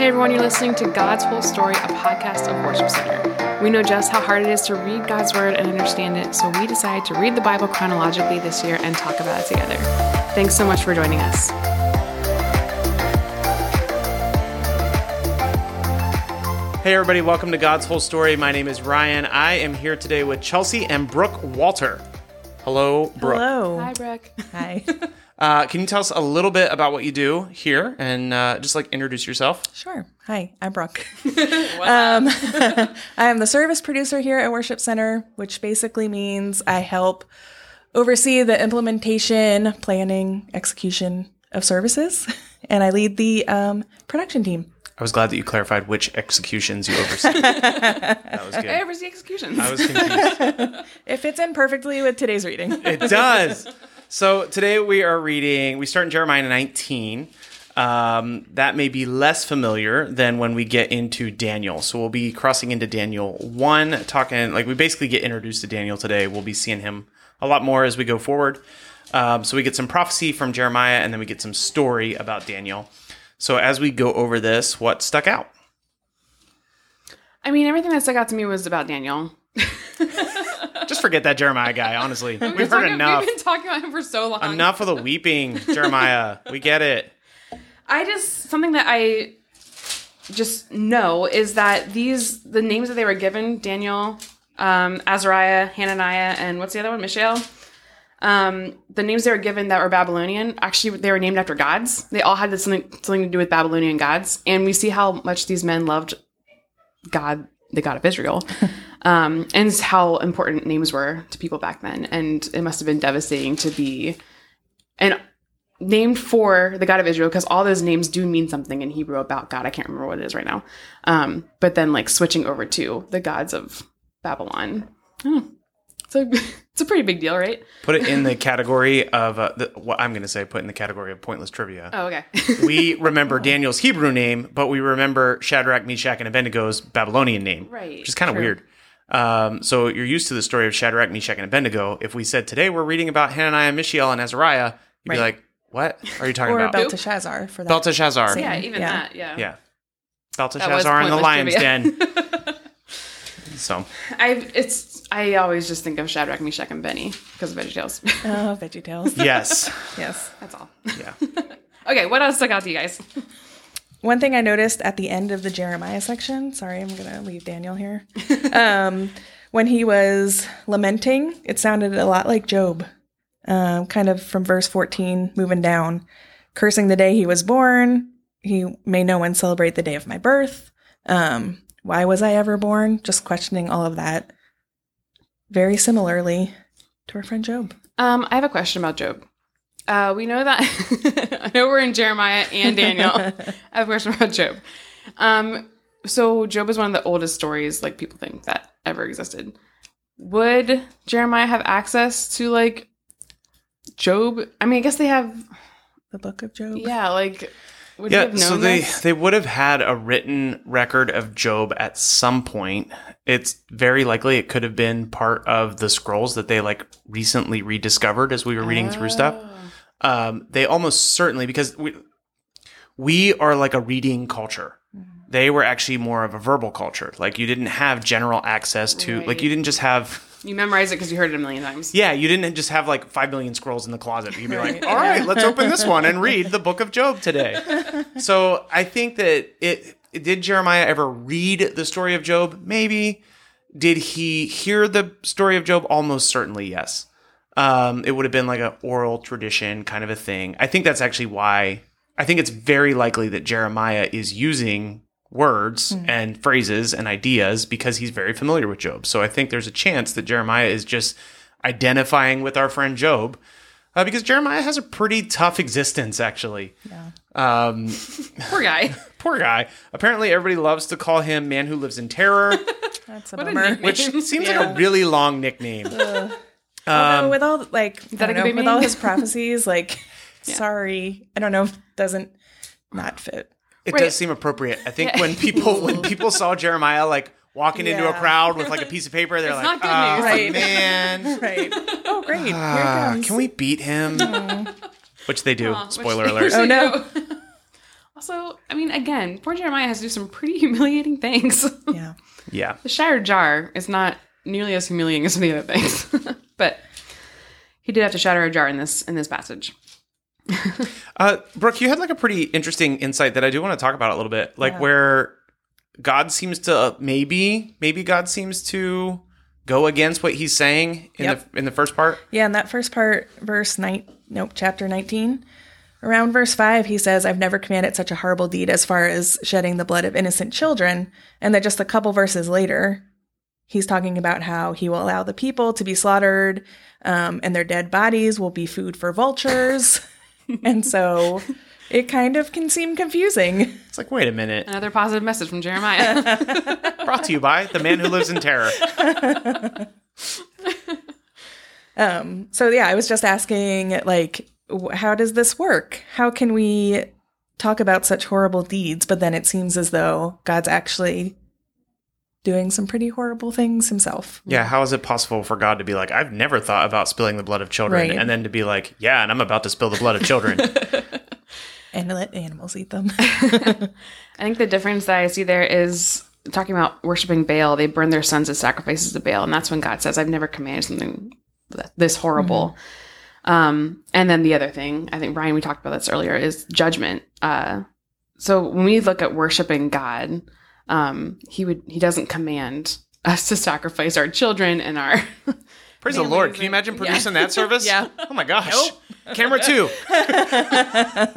Hey everyone, you're listening to God's Whole Story, a podcast of Worship Center. We know just how hard it is to read God's Word and understand it, so we decided to read the Bible chronologically this year and talk about it together. Thanks so much for joining us. Hey, everybody, welcome to God's Whole Story. My name is Ryan. I am here today with Chelsea and Brooke Walter. Hello, Brooke. Hello. Hi, Brooke. Hi. Uh, can you tell us a little bit about what you do here and uh, just like introduce yourself? sure. Hi, I'm Brooke. um, I am the service producer here at Worship Center, which basically means I help oversee the implementation, planning, execution of services, and I lead the um, production team. I was glad that you clarified which executions you oversee. that was I good. ever see executions. I was confused. It fits in perfectly with today's reading. It does. So today we are reading, we start in Jeremiah 19. Um, that may be less familiar than when we get into Daniel. So we'll be crossing into Daniel 1, talking, like we basically get introduced to Daniel today. We'll be seeing him a lot more as we go forward. Um, so we get some prophecy from Jeremiah and then we get some story about Daniel. So as we go over this, what stuck out? I mean, everything that stuck out to me was about Daniel. Just forget that Jeremiah guy, honestly. We've heard Talking- enough. We've been talking about him for so long. Enough of the weeping, Jeremiah. We get it. I just something that I just know is that these the names that they were given Daniel, um, Azariah, Hananiah, and what's the other one? Mishael. Um, the names they were given that were Babylonian actually they were named after gods. They all had something something to do with Babylonian gods, and we see how much these men loved God, the God of Israel, um, and how important names were to people back then. And it must have been devastating to be and named for the God of Israel because all those names do mean something in Hebrew about God. I can't remember what it is right now. Um, but then like switching over to the gods of Babylon. Oh, it's a it's a pretty big deal, right? Put it in the category of uh, the, what I'm going to say. Put in the category of pointless trivia. Oh, okay. We remember Daniel's Hebrew name, but we remember Shadrach, Meshach, and Abednego's Babylonian name, Right, Which is kind of weird. Um, so you're used to the story of Shadrach, Meshach, and Abednego. If we said today we're reading about Hananiah, Mishael, and Azariah, you'd be like, "What are you talking Or about?" Belteshazzar for that. Belteshazzar. Same. yeah, even Yeah. that. Yeah. Yeah, That Belteshazzar in the lion's trivia. den. so I it's I always just think of Shadrach, Meshach, and Benny because of VeggieTales. Oh, VeggieTales. yes, yes. That's all. yeah. Okay, what else stuck out to you guys? One thing I noticed at the end of the Jeremiah section, sorry, I'm going to leave Daniel here. um, when he was lamenting, it sounded a lot like Job, um, kind of from verse 14 moving down, cursing the day he was born. He may no one celebrate the day of my birth. Um, why was I ever born? Just questioning all of that. Very similarly to our friend Job. Um, I have a question about Job. Uh, we know that I know we're in Jeremiah and Daniel. of course, a question about Job. Um, so Job is one of the oldest stories, like people think that ever existed. Would Jeremiah have access to like Job? I mean, I guess they have. The book of Job. Yeah, like would he Yeah, have known so they this? they would have had a written record of Job at some point. It's very likely it could have been part of the scrolls that they like recently rediscovered as we were reading through stuff. Um, they almost certainly because we we are like a reading culture. They were actually more of a verbal culture. Like you didn't have general access to like you didn't just have You memorize it because you heard it a million times. yeah, you didn't just have like five million scrolls in the closet. You'd be like, all right, let's open this one and read the book of Job today. so I think that it did Jeremiah ever read the story of Job? Maybe. Did he hear the story of Job? Almost certainly, yes. Um, it would have been like an oral tradition kind of a thing. I think that's actually why I think it's very likely that Jeremiah is using words and phrases and ideas because he's very familiar with Job. So I think there's a chance that Jeremiah is just identifying with our friend Job uh, because Jeremiah has a pretty tough existence, actually. Um, Poor guy. poor guy. Apparently, everybody loves to call him "man who lives in terror," That's a What a bummer. nickname. which seems like a really long nickname. Although um, with all like that a don't know, with name? all his prophecies, like sorry, I don't know, doesn't not fit. It Right. does seem appropriate. I think when people when people saw Jeremiah like walking into a crowd with like a piece of paper, they're It's like, not good "Oh. Right. man, Right. Oh great. Here it ah, comes. can we beat him?" Which they do. Aw, which- Spoiler alert. Oh, no. Also, I mean, again, poor Jeremiah has to do some pretty humiliating things. Yeah. Yeah. the shattered jar is not nearly as humiliating as some of the other things, but he did have to shatter a jar in this in this passage. Uh, Brooke, you had like a pretty interesting insight that I do want to talk about a little bit, like Yeah. where God seems to uh, maybe maybe God seems to go against what he's saying in Yep. the in the first part. Yeah, in that first part, verse nine, nope, chapter 19, around verse 5, he says, I've never commanded such a horrible deed as far as shedding the blood of innocent children. And then just a couple verses later, he's talking about how he will allow the people to be slaughtered um, and their dead bodies will be food for vultures. and so it kind of can seem confusing. It's like, wait a minute. Another positive message from Jeremiah. Brought to you by the man who lives in terror. Um, so yeah, I was just asking, like, how does this work? How can we talk about such horrible deeds, but then it seems as though God's actually doing some pretty horrible things himself? Yeah, how is it possible for God to be like, I've never thought about spilling the blood of children, Right. and then to be like, yeah, and I'm about to spill the blood of children? And let animals eat them. I think the difference that I see there is talking about worshiping Baal. They burn their sons as sacrifices to Baal, and that's when God says, "I've never commanded something this horrible." Um, and then the other thing, I think Brian, we talked about this earlier, is judgment. Uh, so when we look at worshiping God, um, he would he doesn't command us to sacrifice our children and our Praise the Lord. Can you and- imagine yeah. producing that service? Yeah. Oh my gosh. Camera two. We're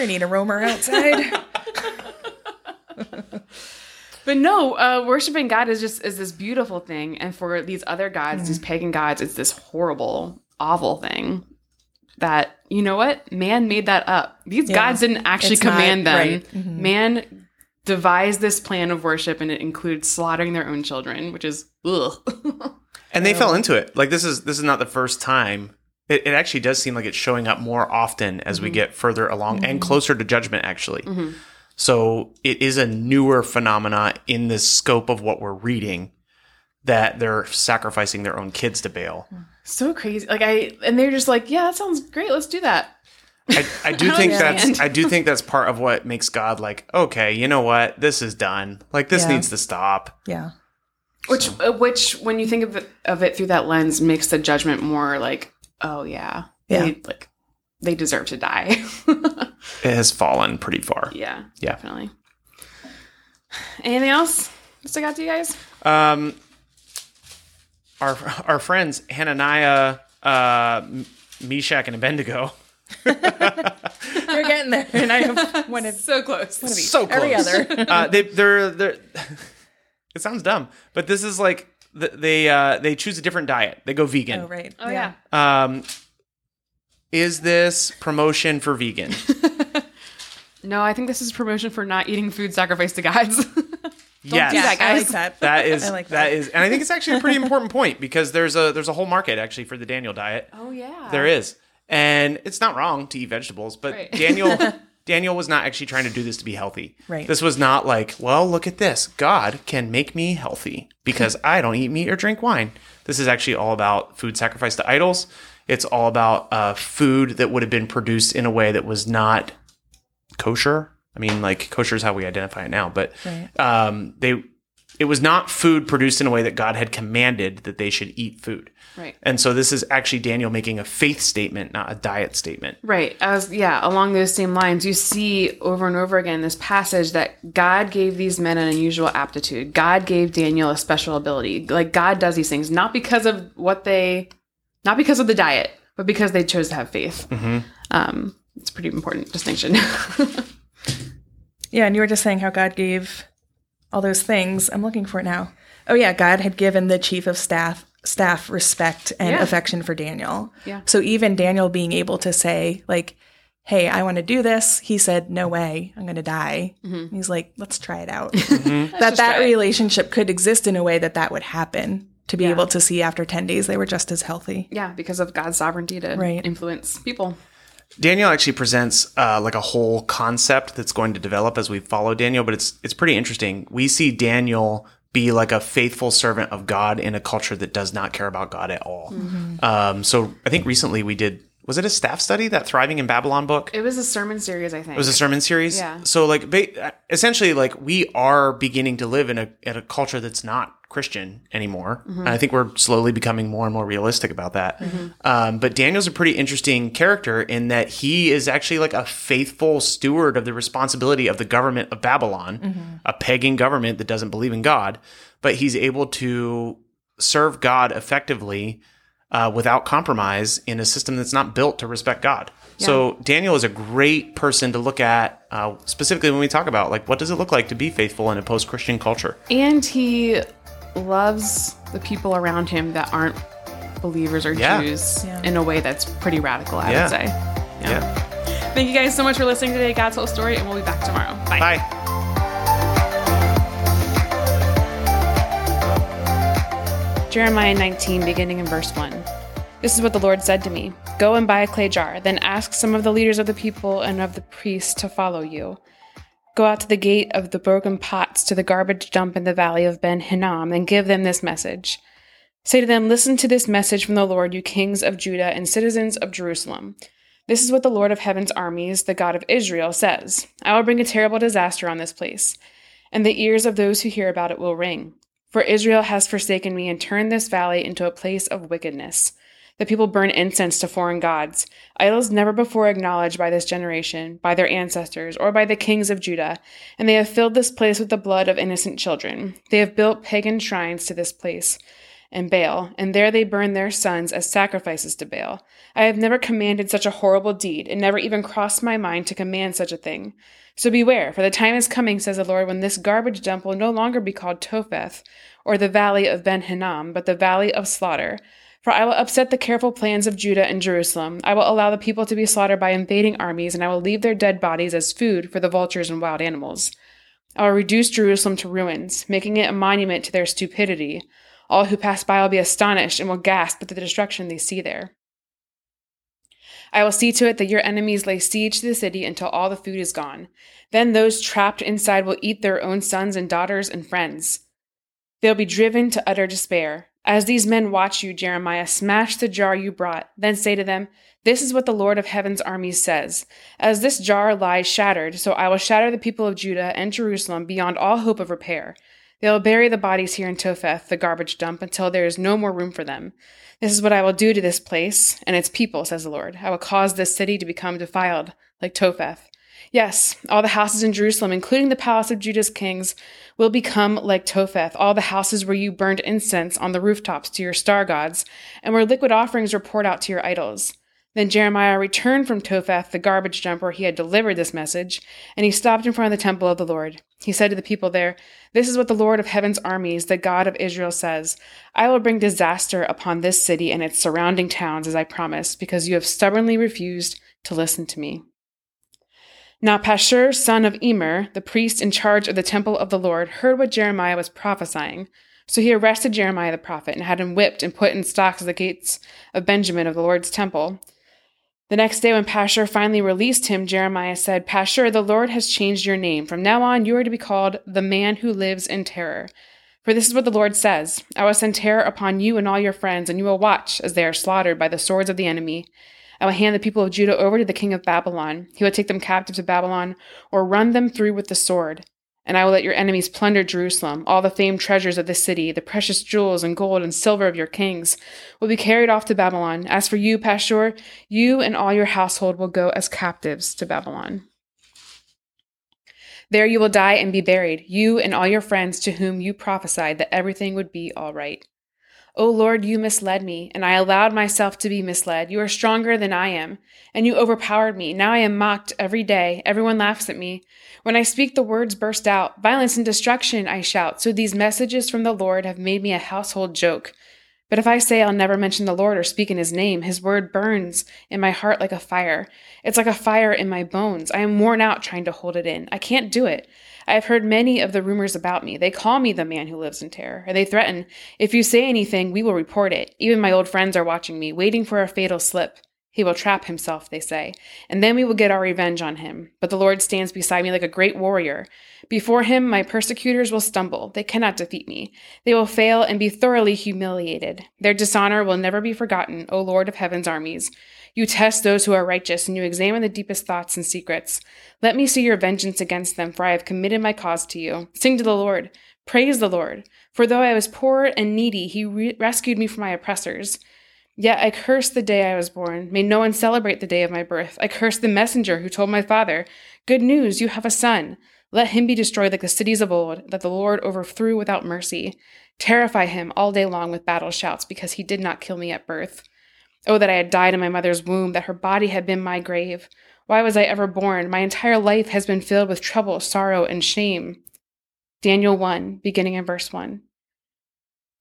gonna need a roamer outside. But no, uh, worshiping God is just is this beautiful thing, and for these other gods, these pagan gods, it's this horrible, awful thing. That you know what, man made that up. These Yeah. gods didn't actually It's not- command them. right. Mhm. Man devised this plan of worship, and it includes slaughtering their own children, which is ugh. And they fell into it. Like this is this is not the first time. It, it actually does seem like it's showing up more often as we mm-hmm. get further along and mm-hmm. closer to judgment. Actually, mm-hmm. so it is a newer phenomena in the scope of what we're reading that they're sacrificing their own kids to Baal. so crazy. Like I, and they're just like, yeah, that sounds great. Let's do that. I, I do don't think that's. I do think that's part of what makes God like okay, you know what, this is done. Like this Yeah. needs to stop. yeah. Which, uh, which, when you think of it, of it through that lens, makes the judgment more like, oh yeah, Yeah. they, like they deserve to die. It has fallen pretty far. yeah, Yeah. definitely. Anything else? Stick out to you guys? Um, our our friends Hananiah, uh, M- Meshach, and Abednego. You're getting there. And I have one of So close. one of each. So close. Every other. uh, they they're they're. it sounds dumb, but this is like th- they uh, they choose a different diet. They go vegan. oh right. Oh yeah. Um, is this promotion for vegan? No, I think this is promotion for not eating food sacrificed to gods. yes. do that, I like that. That is I like that that. is, and I think it's actually a pretty important point because there's a there's a whole market actually for the Daniel diet. oh yeah. There is. And it's not wrong to eat vegetables, but Right. Daniel Daniel was not actually trying to do this to be healthy. Right. This was not like, well, look at this. God can make me healthy because I don't eat meat or drink wine. This is actually all about food sacrifice to idols. It's all about uh, food that would have been produced in a way that was not kosher. I mean, like kosher is how we identify it now, but Right. um, they it was not food produced in a way that God had commanded that they should eat food. Right. And so this is actually Daniel making a faith statement, not a diet statement. Right. As yeah, along those same lines, you see over and over again this passage that God gave these men an unusual aptitude. God gave Daniel a special ability. Like God does these things not because of what they, not because of the diet, but because they chose to have faith. Um, it's a pretty important distinction. Yeah, and you were just saying how God gave all those things. I'm looking for it now. Oh yeah, God had given the chief of staff staff respect and Yeah. affection for Daniel. Yeah. So even Daniel being able to say like, "Hey, I want to do this," he said, "No way, I'm going to die." Mm-hmm. He's like, "Let's try it out." Mm-hmm. that just that try it. relationship could exist in a way that that would happen. To be Yeah. able to see after 10 days they were just as healthy. yeah, because of God's sovereignty to Right. influence people. Daniel actually presents uh, like a whole concept that's going to develop as we follow Daniel, but it's it's pretty interesting. We see Daniel be like a faithful servant of God in a culture that does not care about God at all. Um, so I think recently we did was it a staff study that Thriving in Babylon book? It was a sermon series, I think. It was a sermon series. Yeah. So like ba- essentially like we are beginning to live in a in a culture that's not Christian anymore. And I think we're slowly becoming more and more realistic about that. Um, but Daniel's a pretty interesting character in that he is actually like a faithful steward of the responsibility of the government of Babylon, a pagan government that doesn't believe in God, but he's able to serve God effectively uh, without compromise in a system that's not built to respect God. So Daniel is a great person to look at, uh, specifically when we talk about like what does it look like to be faithful in a post-Christian culture. and he loves the people around him that aren't believers or Yeah. Jews Yeah. in a way that's pretty radical, I Yeah. would say. Yeah. Thank you guys so much for listening today, God's Whole Story, and we'll be back tomorrow. Bye. Bye. Jeremiah 19, beginning in verse 1. This is what the Lord said to me Go and buy a clay jar, then ask some of the leaders of the people and of the priests to follow you. Go out to the gate of the broken pots to the garbage dump in the valley of Ben Hinnom and give them this message. Say to them, Listen to this message from the Lord, you kings of Judah and citizens of Jerusalem. This is what the Lord of heaven's armies, the God of Israel, says I will bring a terrible disaster on this place, and the ears of those who hear about it will ring. For Israel has forsaken me and turned this valley into a place of wickedness. The people burn incense to foreign gods, idols never before acknowledged by this generation, by their ancestors, or by the kings of Judah, and they have filled this place with the blood of innocent children. They have built pagan shrines to this place and Baal, and there they burn their sons as sacrifices to Baal. I have never commanded such a horrible deed, it never even crossed my mind to command such a thing. So beware, for the time is coming, says the Lord, when this garbage dump will no longer be called Topheth, or the valley of Ben Hinnom, but the valley of slaughter. For I will upset the careful plans of Judah and Jerusalem. I will allow the people to be slaughtered by invading armies, and I will leave their dead bodies as food for the vultures and wild animals. I will reduce Jerusalem to ruins, making it a monument to their stupidity. All who pass by will be astonished and will gasp at the destruction they see there. I will see to it that your enemies lay siege to the city until all the food is gone. Then those trapped inside will eat their own sons and daughters and friends. They'll be driven to utter despair. As these men watch you, Jeremiah, smash the jar you brought. Then say to them, This is what the Lord of heaven's armies says. As this jar lies shattered, so I will shatter the people of Judah and Jerusalem beyond all hope of repair. They will bury the bodies here in Topheth, the garbage dump, until there is no more room for them. This is what I will do to this place and its people, says the Lord. I will cause this city to become defiled, like Topheth. Yes, all the houses in Jerusalem, including the palace of Judah's kings, will become like Topheth, all the houses where you burned incense on the rooftops to your star gods, and where liquid offerings were poured out to your idols. Then Jeremiah returned from Topheth, the garbage dump where he had delivered this message, and he stopped in front of the temple of the Lord. He said to the people there, This is what the Lord of heaven's armies, the God of Israel, says I will bring disaster upon this city and its surrounding towns, as I promised, because you have stubbornly refused to listen to me. Now Pashur, son of Immer, the priest in charge of the temple of the Lord, heard what Jeremiah was prophesying. So he arrested Jeremiah the prophet and had him whipped and put in stocks at the gates of Benjamin of the Lord's temple. The next day, when Pashur finally released him, Jeremiah said, Pashur, the Lord has changed your name. From now on, you are to be called the man who lives in terror. For this is what the Lord says I will send terror upon you and all your friends, and you will watch as they are slaughtered by the swords of the enemy. I will hand the people of Judah over to the king of Babylon. He will take them captive to Babylon, or run them through with the sword. And I will let your enemies plunder Jerusalem. All the famed treasures of the city, the precious jewels and gold and silver of your kings, will be carried off to Babylon. As for you, Pashur, you and all your household will go as captives to Babylon. There you will die and be buried, you and all your friends to whom you prophesied that everything would be all right. O Lord, you misled me, and I allowed myself to be misled. You are stronger than I am, and you overpowered me. Now I am mocked every day. Everyone laughs at me. When I speak, the words burst out. Violence and destruction, I shout. So these messages from the Lord have made me a household joke. But if I say I'll never mention the Lord or speak in his name, his word burns in my heart like a fire. It's like a fire in my bones. I am worn out trying to hold it in. I can't do it. I have heard many of the rumors about me. They call me the man who lives in terror, and they threaten, if you say anything, we will report it. Even my old friends are watching me, waiting for a fatal slip. He will trap himself, they say, and then we will get our revenge on him. But the Lord stands beside me like a great warrior. Before him, my persecutors will stumble. They cannot defeat me. They will fail and be thoroughly humiliated. Their dishonor will never be forgotten, O Lord of heaven's armies. You test those who are righteous, and you examine the deepest thoughts and secrets. Let me see your vengeance against them, for I have committed my cause to you. Sing to the Lord. Praise the Lord. For though I was poor and needy, he re- rescued me from my oppressors. Yet I curse the day I was born. May no one celebrate the day of my birth. I curse the messenger who told my father, Good news, you have a son. Let him be destroyed like the cities of old, that the Lord overthrew without mercy. Terrify him all day long with battle shouts, because he did not kill me at birth. Oh, that I had died in my mother's womb, that her body had been my grave. Why was I ever born? My entire life has been filled with trouble, sorrow, and shame. Daniel 1, beginning in verse 1.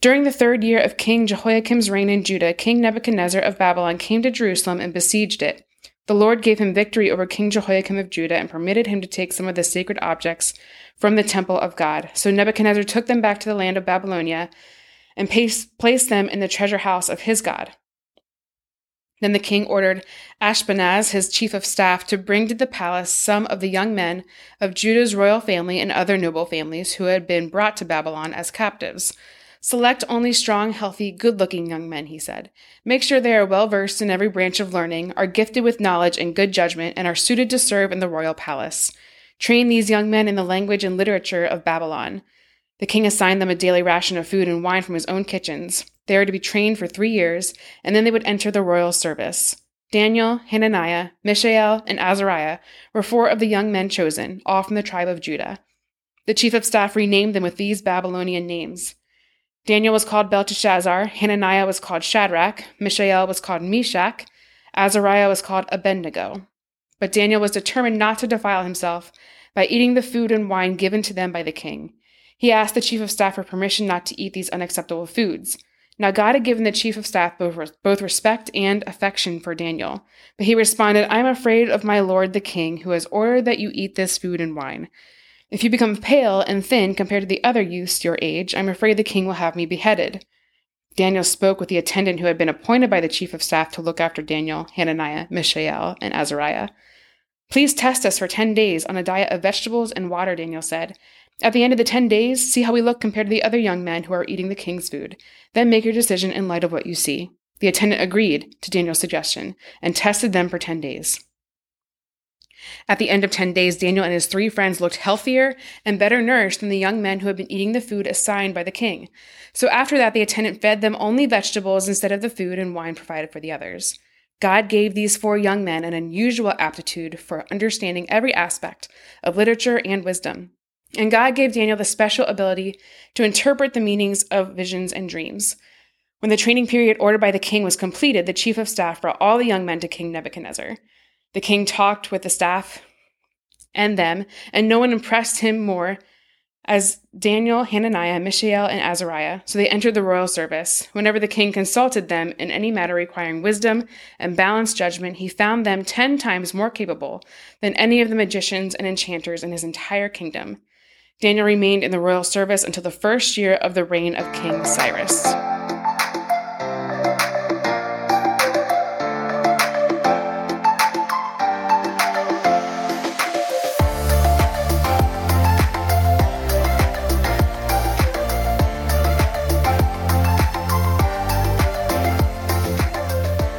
During the third year of King Jehoiakim's reign in Judah, King Nebuchadnezzar of Babylon came to Jerusalem and besieged it. The Lord gave him victory over King Jehoiakim of Judah and permitted him to take some of the sacred objects from the temple of God. So Nebuchadnezzar took them back to the land of Babylonia and placed them in the treasure house of his God. Then the king ordered Ashpenaz, his chief of staff, to bring to the palace some of the young men of Judah's royal family and other noble families who had been brought to Babylon as captives. Select only strong, healthy, good looking young men, he said. Make sure they are well versed in every branch of learning, are gifted with knowledge and good judgment, and are suited to serve in the royal palace. Train these young men in the language and literature of Babylon. The king assigned them a daily ration of food and wine from his own kitchens. They are to be trained for three years, and then they would enter the royal service. Daniel, Hananiah, Mishael, and Azariah were four of the young men chosen, all from the tribe of Judah. The chief of staff renamed them with these Babylonian names Daniel was called Belteshazzar, Hananiah was called Shadrach, Mishael was called Meshach, Azariah was called Abednego. But Daniel was determined not to defile himself by eating the food and wine given to them by the king. He asked the chief of staff for permission not to eat these unacceptable foods. Now God had given the chief of staff both, both respect and affection for Daniel. But he responded, I am afraid of my lord the king, who has ordered that you eat this food and wine. If you become pale and thin compared to the other youths your age, I'm afraid the king will have me beheaded. Daniel spoke with the attendant who had been appointed by the chief of staff to look after Daniel, Hananiah, Mishael, and Azariah. Please test us for ten days on a diet of vegetables and water, Daniel said. At the end of the ten days, see how we look compared to the other young men who are eating the king's food. Then make your decision in light of what you see. The attendant agreed to Daniel's suggestion and tested them for ten days. At the end of 10 days, Daniel and his three friends looked healthier and better nourished than the young men who had been eating the food assigned by the king. So after that, the attendant fed them only vegetables instead of the food and wine provided for the others. God gave these four young men an unusual aptitude for understanding every aspect of literature and wisdom. And God gave Daniel the special ability to interpret the meanings of visions and dreams. When the training period ordered by the king was completed, the chief of staff brought all the young men to King Nebuchadnezzar. The king talked with the staff and them, and no one impressed him more as Daniel, Hananiah, Mishael, and Azariah. So they entered the royal service. Whenever the king consulted them in any matter requiring wisdom and balanced judgment, he found them ten times more capable than any of the magicians and enchanters in his entire kingdom. Daniel remained in the royal service until the first year of the reign of King Cyrus.